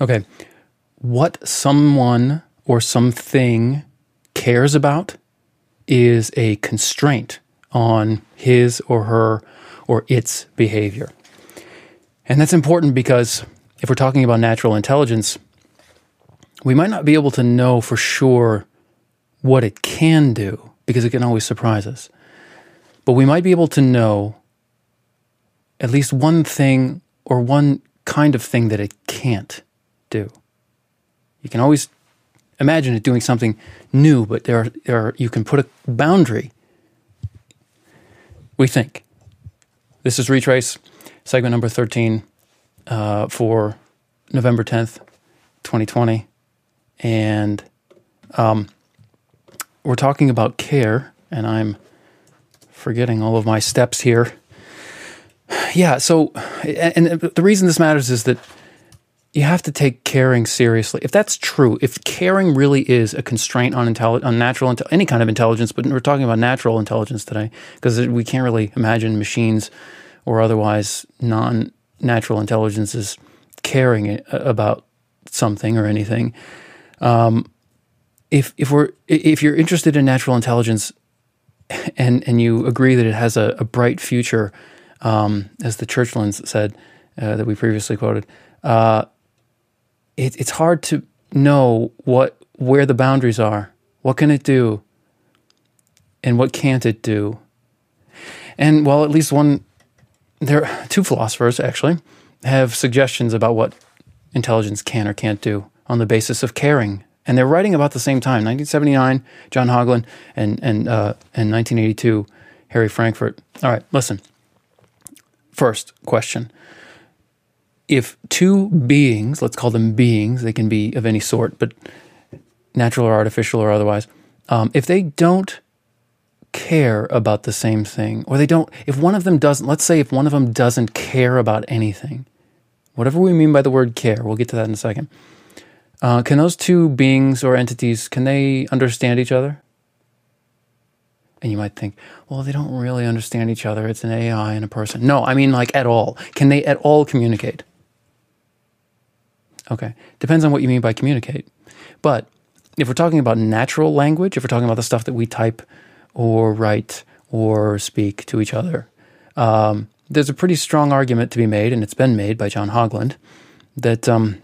Okay. What someone or something cares about is a constraint on his or her or its behavior. And that's important because if we're talking about natural intelligence, we might not be able to know for sure what it can do because it can always surprise us. But we might be able to know at least one thing or one kind of thing that it can't do. You can always imagine it doing something new, but there are, there are, you can put a boundary. We think. This is Retraice, segment number 13 uh, for November 10th, 2020. And um, we're talking about care, and I'm forgetting all of my steps here. Yeah, so, and the reason this matters is that you have to take caring seriously. If that's true, if caring really is a constraint on intelli- on natural any kind of intelligence, but we're talking about natural intelligence today because we can't really imagine machines or otherwise non natural intelligences caring about something or anything. Um, if if we're if you're interested in natural intelligence and and you agree that it has a, a bright future, um, as the Churchlands said uh, that we previously quoted. Uh, it, it's hard to know what where the boundaries are. What can it do? And what can't it do? And well, at least one, there two philosophers actually have suggestions about what intelligence can or can't do on the basis of caring. And they're writing about the same time, 1979, John Haugeland, and and uh, and 1982, Harry Frankfurt. All right, listen. First question: if two beings, let's call them beings, they can be of any sort, but natural or artificial or otherwise, um, if they don't care about the same thing, or they don't, if one of them doesn't, let's say if one of them doesn't care about anything, whatever we mean by the word care, we'll get to that in a second. Uh, can those two beings or entities can they understand each other? And you might think, well, they don't really understand each other. It's an AI and a person. No, I mean like at all. Can they at all communicate? Okay. Depends on what you mean by communicate. But if we're talking about natural language, if we're talking about the stuff that we type or write or speak to each other, um, there's a pretty strong argument to be made, and it's been made by John Haugeland, that um,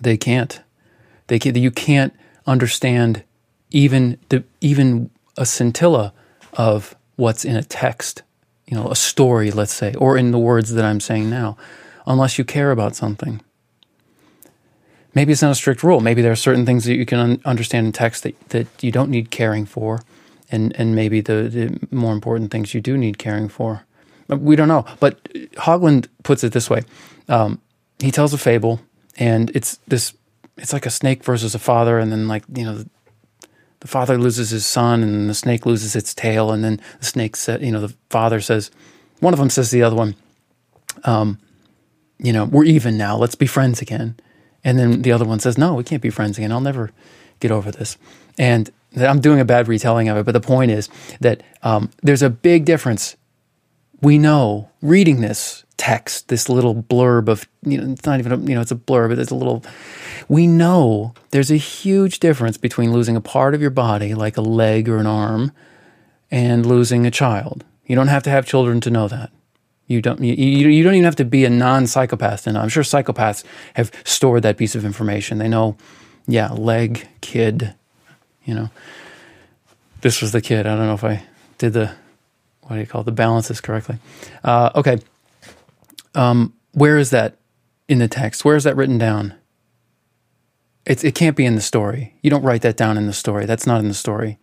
they can't. They can, you can't understand even the even a scintilla of what's in a text, you know, a story, let's say, or in the words that I'm saying now, unless you care about something maybe it's not a strict rule. Maybe there are certain things that you can un- understand in text that, that you don't need caring for, and, and maybe the, the more important things you do need caring for. We don't know. But Haugeland puts it this way um, he tells a fable, and it's this it's like a snake versus a father, and then like, you know, the, the father loses his son, and the snake loses its tail, and then the snake said, you know, the father says, one of them says to the other one, um, you know, we're even now. Let's be friends again. And then the other one says, No, we can't be friends again. I'll never get over this. And I'm doing a bad retelling of it, but the point is that um, there's a big difference. We know reading this text, this little blurb of, you know, it's not even, a, you know, it's a blurb, but it's a little, we know there's a huge difference between losing a part of your body, like a leg or an arm, and losing a child. You don't have to have children to know that. You don't you, you don't even have to be a non-psychopath to know. I'm sure psychopaths have stored that piece of information. They know, yeah, leg, kid, you know. This was the kid. I don't know if I did the what do you call it, the balances correctly. Uh, okay. Um, where is that in the text? Where is that written down? It can't be in the story. You don't write that down in the story. That's not in the story.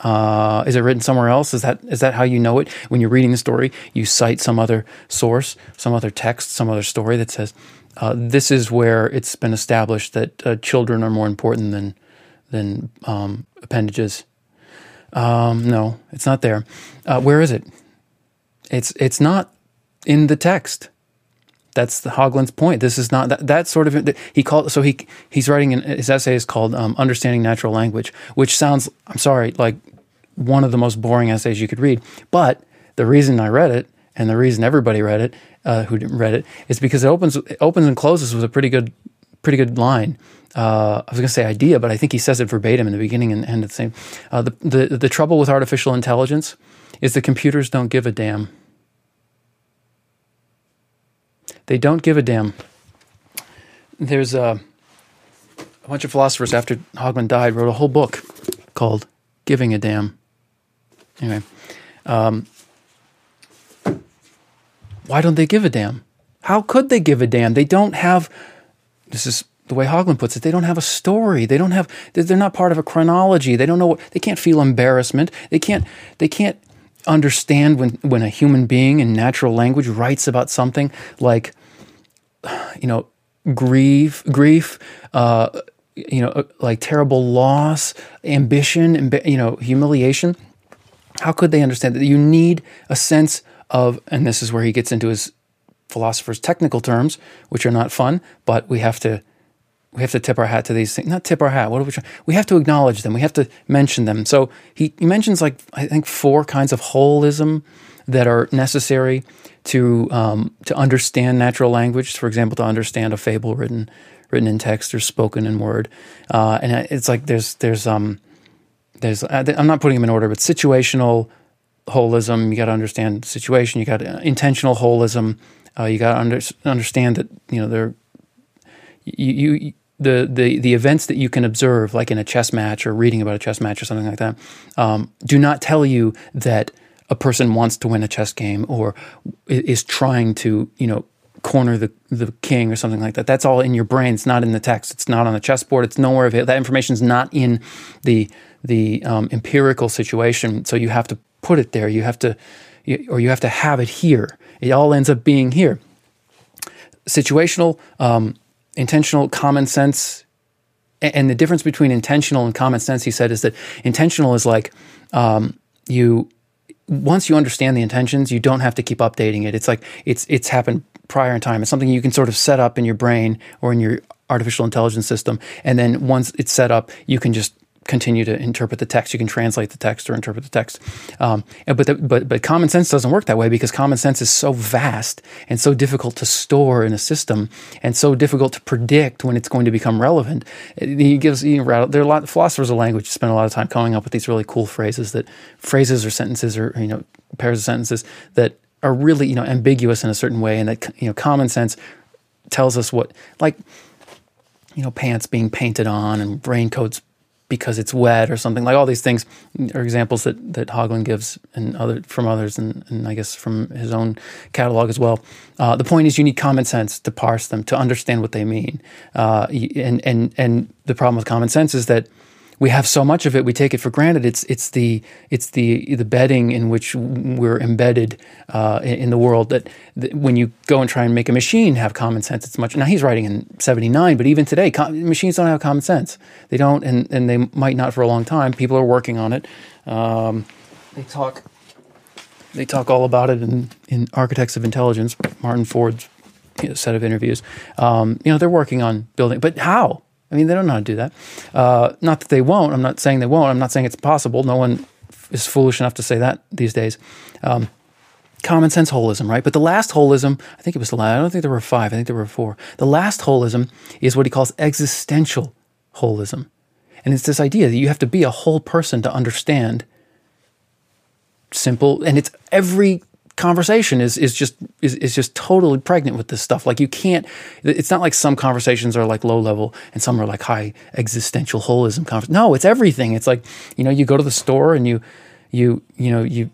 Uh, is it written somewhere else? Is that is that how you know it? When you're reading the story, you cite some other source, some other text, some other story that says uh, this is where it's been established that uh, children are more important than than um, appendages. Um, no, it's not there. Uh, where is it? It's it's not in the text. That's the Haugeland's point. This is not that, that sort of he called so he he's writing in, his essay is called um, "Understanding Natural Language," which sounds I'm sorry like one of the most boring essays you could read. But the reason I read it and the reason everybody read it, uh, who didn't read it, is because it opens it opens and closes with a pretty good pretty good line. Uh, I was going to say idea, but I think he says it verbatim in the beginning and end of the same. Uh, the, the the trouble with artificial intelligence is the computers don't give a damn. They don't give a damn. There's a, a bunch of philosophers after Haugeland died wrote a whole book called "Giving a Damn." Anyway, um, why don't they give a damn? How could they give a damn? They don't have. This is the way Haugeland puts it. They don't have a story. They don't have. They're not part of a chronology. They don't know. What, they can't feel embarrassment. They can't. They can't understand when when a human being in natural language writes about something like, you know, grief, grief. Uh, you know, like terrible loss, ambition, you know, humiliation. How could they understand that? You need a sense of, and this is where he gets into his philosopher's technical terms, which are not fun, but we have to we have to tip our hat to these things. Not tip our hat. What are we trying? We have to acknowledge them. We have to mention them. So he, he mentions like I think four kinds of holism that are necessary to um, to understand natural language. For example, to understand a fable written written in text or spoken in word. Uh, and it's like there's there's um there's I'm not putting them in order, but situational, holism. You got to understand situation. You got intentional holism. Uh, you got to under, understand that you know there. You, you the, the the events that you can observe, like in a chess match or reading about a chess match or something like that, um, do not tell you that a person wants to win a chess game or is trying to you know corner the the king or something like that. That's all in your brain. It's not in the text. It's not on the chessboard. It's nowhere available. That information is not in the the um, empirical situation. So you have to put it there. You have to, or you have to have it here. It all ends up being here. Situational, um, intentional, common sense, and the difference between intentional and common sense, he said, is that intentional is like um, you once you understand the intentions, you don't have to keep updating it. It's like it's it's happened prior in time. It's something you can sort of set up in your brain or in your artificial intelligence system, and then once it's set up, you can just continue to interpret the text. You can translate the text or interpret the text. Um, but, the, but, but common sense doesn't work that way because common sense is so vast and so difficult to store in a system and so difficult to predict when it's going to become relevant. He gives, you there are a lot philosophers of language spend a lot of time coming up with these really cool phrases that phrases or sentences or, you know, pairs of sentences that are really, you know, ambiguous in a certain way and that, you know, common sense tells us what, like, you know, pants being painted on and raincoats because it's wet or something like all these things are examples that that Haugeland gives and other from others and, and I guess from his own catalog as well. Uh, the point is you need common sense to parse them to understand what they mean. Uh, and and and the problem with common sense is that we have so much of it, we take it for granted. It's it's the it's the the bedding in which we're embedded uh, in, in, the world that, that, when you go and try and make a machine have common sense, it's much. Now he's writing in '79, but even today, com- machines don't have common sense. They don't, and and they might not for a long time. People are working on it. Um, they talk they talk all about it in, in Architects of Intelligence, Martin Ford's you know, set of interviews. Um, you know, they're working on building, but how? I mean, they don't know how to do that. Uh, not that they won't. I'm not saying they won't. I'm not saying it's possible. No one is foolish enough to say that these days. Um, common sense holism, right? But the last holism, I think it was the last, I don't think there were five, I think there were four. The last holism is what he calls existential holism. And it's this idea that you have to be a whole person to understand simple, and it's every conversation is is just is, is just totally pregnant with this stuff. Like you can't. It's not like some conversations are like low level and some are like high existential holism. Converse. No, it's everything. It's like you know you go to the store and you you you know you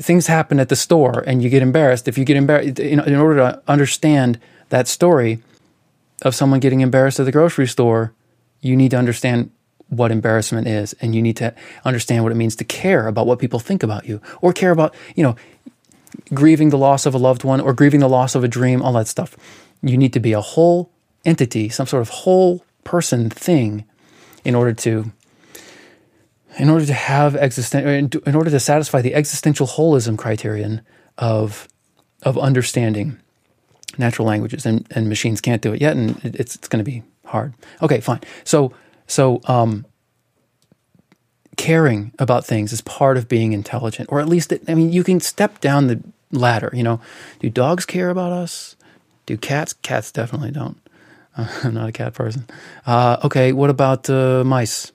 things happen at the store and you get embarrassed. If you get embarrassed in, in order to understand that story of someone getting embarrassed at the grocery store, you need to understand what embarrassment is and you need to understand what it means to care about what people think about you or care about you know grieving the loss of a loved one or grieving the loss of a dream, all that stuff. You need to be a whole entity, some sort of whole person thing in order to in order to have existen- in order to satisfy the existential holism criterion of of understanding natural languages and, and machines can't do it yet and it's, it's going to be hard okay fine so so um, caring about things is part of being intelligent, or at least, it, I mean, you can step down the ladder. You know, do dogs care about us? Do cats? Cats definitely don't. Uh, I'm not a cat person. Uh, okay, what about uh, mice?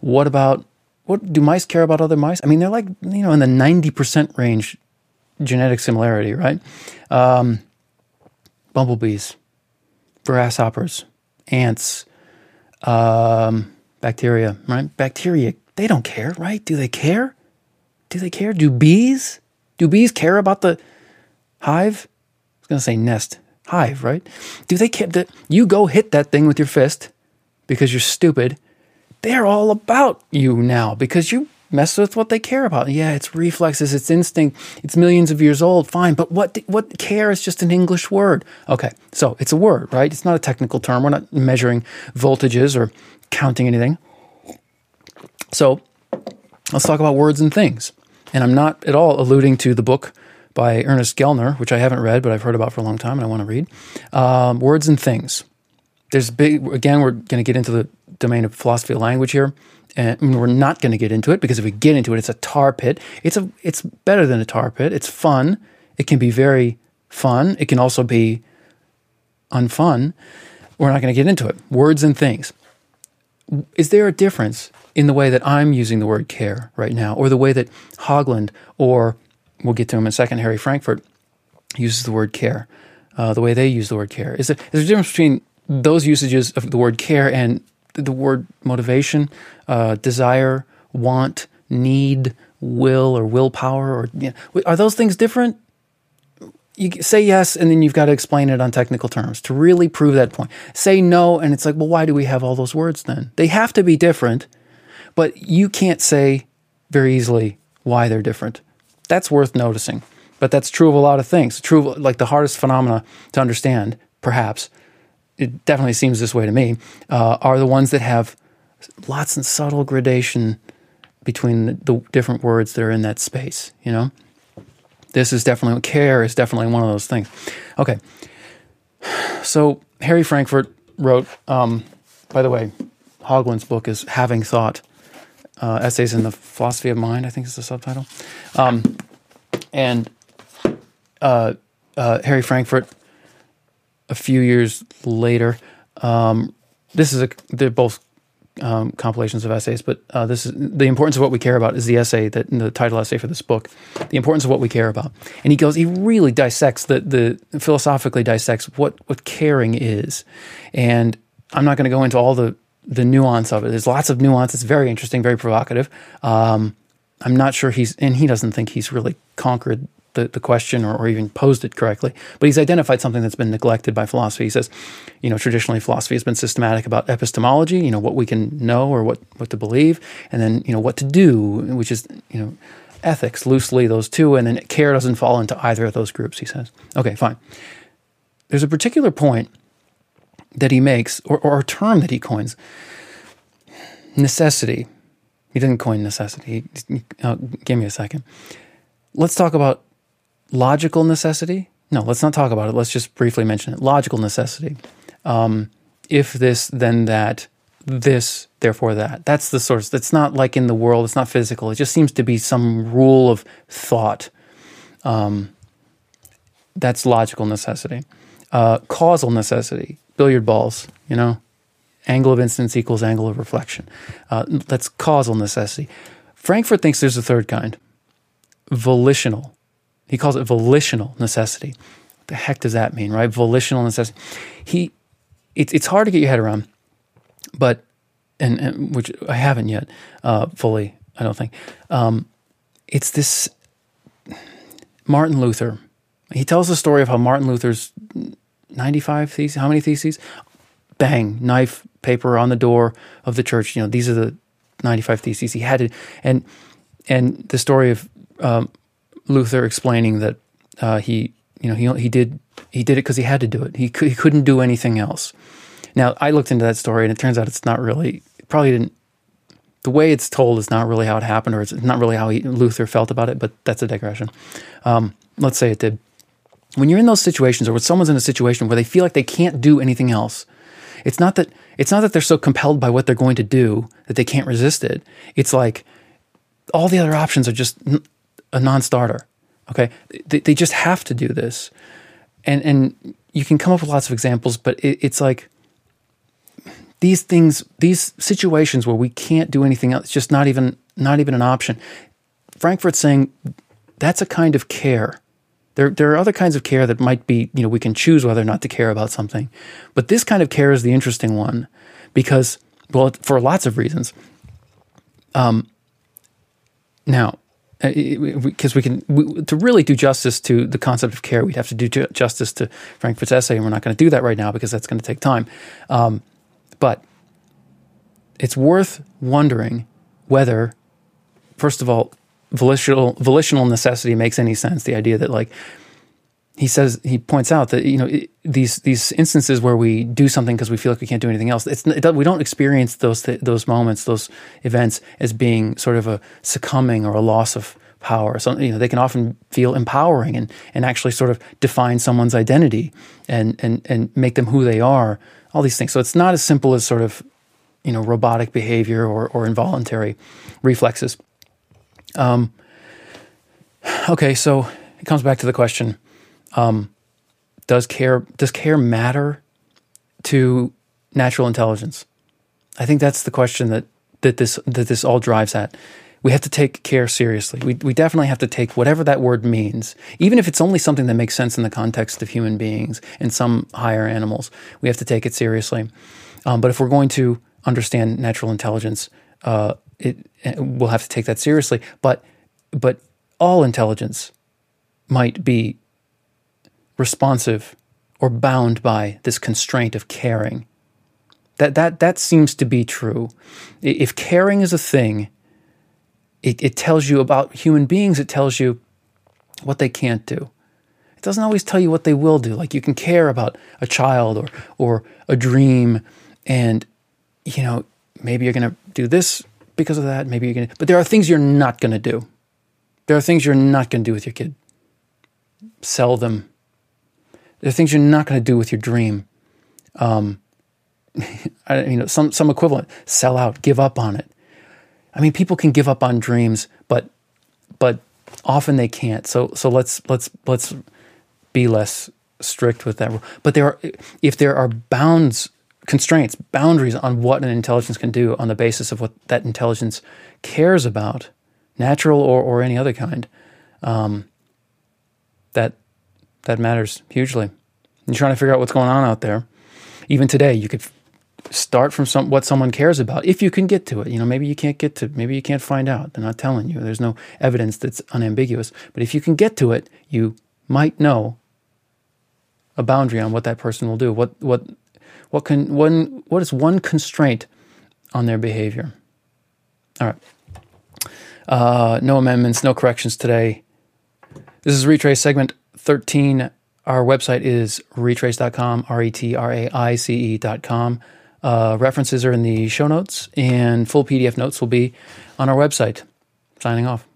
What about what do mice care about other mice? I mean, they're like you know in the ninety percent range genetic similarity, right? Um, bumblebees, grasshoppers, ants, um, bacteria, right? Bacteria, they don't care, right? Do they care? Do they care? Do bees? Do bees care about the hive? I was going to say nest, hive, right? Do they care that you go hit that thing with your fist because you're stupid? They're all about you now because you mess with what they care about. Yeah, it's reflexes, it's instinct, it's millions of years old. Fine, but what what care is just an English word. Okay, so it's a word, right? It's not a technical term. We're not measuring voltages or counting anything. So let's talk about words and things. And I'm not at all alluding to the book by Ernest Gellner, which I haven't read, but I've heard about for a long time and I want to read. Um, words and things. There's big, again, we're going to get into the domain of philosophy of language here. And we're not going to get into it because if we get into it, it's a tar pit. It's a, it's better than a tar pit. It's fun. It can be very fun. It can also be unfun. We're not going to get into it. Words and things. Is there a difference in the way that I'm using the word care right now, or the way that Haugeland, or we'll get to him in a second, Harry Frankfurt, uses the word care, uh, the way they use the word care? Is there, is there a difference between those usages of the word care and the word motivation, uh, desire, want, need, will, or willpower? Or you know, are those things different? You say yes and then you've got to explain it on technical terms to really prove that point. Say no and it's like, well, why do we have all those words then? They have to be different, but you can't say very easily why they're different. That's worth noticing. But that's true of a lot of things. True of like the hardest phenomena to understand, perhaps, it definitely seems this way to me, uh, are the ones that have lots and subtle gradation between the, the different words that are in that space, you know? This is definitely care is definitely one of those things. Okay, so Harry Frankfurt wrote. Um, by the way, Haugeland's book is "Having Thought: uh, Essays in the Philosophy of Mind." I think is the subtitle. Um, and uh, uh, Harry Frankfurt, a few years later, um, this is a. They're both um, compilations of essays, but uh, this is the importance of what we care about is the essay that the title essay for this book, the importance of what we care about. And he goes, he really dissects the the philosophically dissects what what caring is, and I'm not going to go into all the the nuance of it. There's lots of nuance. It's very interesting, very provocative. Um, I'm not sure he's, and he doesn't think he's really conquered the, the question or, or, even posed it correctly. But he's identified something that's been neglected by philosophy. He says, you know, traditionally philosophy has been systematic about epistemology, you know, what we can know or what, what to believe, and then, you know, what to do, which is, you know, ethics, loosely those two, and then care doesn't fall into either of those groups, he says. Okay, fine. There's a particular point that he makes, or, or a term that he coins necessity. He didn't coin necessity. He, uh, give me a second. Let's talk about logical necessity. No, let's not talk about it. Let's just briefly mention it. Logical necessity. Um, if this, then that. This, therefore that. That's the source. That's not like in the world. It's not physical. It just seems to be some rule of thought. Um, that's logical necessity. Uh, causal necessity. Billiard balls. You know, angle of incidence equals angle of reflection. Uh, that's causal necessity. Frankfurt thinks there's a third kind. Volitional he calls it volitional necessity. What the heck does that mean, right? Volitional necessity. He, it's it's hard to get your head around, but and, and which I haven't yet uh, fully. I don't think. Um, it's this Martin Luther. He tells the story of how Martin Luther's ninety-five theses. How many theses? Bang! Knife, paper on the door of the church. You know, these are the ninety-five theses he had to, and and the story of um, Luther explaining that uh, he, you know, he he did he did it because he had to do it. He he couldn't do anything else. Now I looked into that story, and it turns out it's not really probably didn't. The way it's told is not really how it happened, or it's not really how he, Luther felt about it. But that's a digression. Um, let's say it did. When you're in those situations, or when someone's in a situation where they feel like they can't do anything else, it's not that it's not that they're so compelled by what they're going to do that they can't resist it. It's like all the other options are just a non-starter. Okay, they, they just have to do this, and and you can come up with lots of examples, but it, it's like these things, these situations where we can't do anything else, it's just not even not even an option. Frankfurt's saying that's a kind of care. There, there are other kinds of care that might be, you know, we can choose whether or not to care about something. But this kind of care is the interesting one because, well, for lots of reasons. Um, now, because uh, we can we, to really do justice to the concept of care, we'd have to do justice to Frankfurt's essay, and we're not going to do that right now because that's going to take time. Um, but it's worth wondering whether, first of all, volitional volitional necessity makes any sense. The idea that like he says he points out that you know it, these these instances where we do something because we feel like we can't do anything else. It's it, we don't experience those th- those moments, those events as being sort of a succumbing or a loss of power. So you know they can often feel empowering and and actually sort of define someone's identity and and and make them who they are. All these things. So it's not as simple as sort of you know robotic behavior or or involuntary reflexes. Um, okay, so it comes back to the question: um, Does care does care matter to natural intelligence? I think that's the question that that this that this all drives at. We have to take care seriously. We we definitely have to take whatever that word means, even if it's only something that makes sense in the context of human beings and some higher animals. We have to take it seriously. Um, but if we're going to understand natural intelligence, uh, it, we'll have to take that seriously. But but all intelligence might be responsive or bound by this constraint of caring. That that that seems to be true. If caring is a thing, it, it tells you about human beings. It tells you what they can't do. It doesn't always tell you what they will do. Like you can care about a child or or a dream, and you know maybe you're going to do this because of that. Maybe you're going to, but there are things you're not going to do. There are things you're not going to do with your kid. Sell them. There are things you're not going to do with your dream. Um, I, you know, some some equivalent. Sell out. Give up on it. I mean, people can give up on dreams, but but often they can't. So so let's let's let's be less strict with that rule. But there are if there are bounds constraints, boundaries on what an intelligence can do on the basis of what that intelligence cares about, natural or, or any other kind, um, that that matters hugely. You're trying to figure out what's going on out there. Even today, you could start from some what someone cares about if you can get to it. You know, maybe you can't get to, maybe you can't find out. They're not telling you. There's no evidence that's unambiguous. But if you can get to it, you might know a boundary on what that person will do. What what what can one what is one constraint on their behavior? All right. Uh, no amendments, no corrections today. This is Retraice segment 13. Our website is retraice.com, R E T R A I C E.com. Uh, references are in the show notes, and full PDF notes will be on our website. Signing off.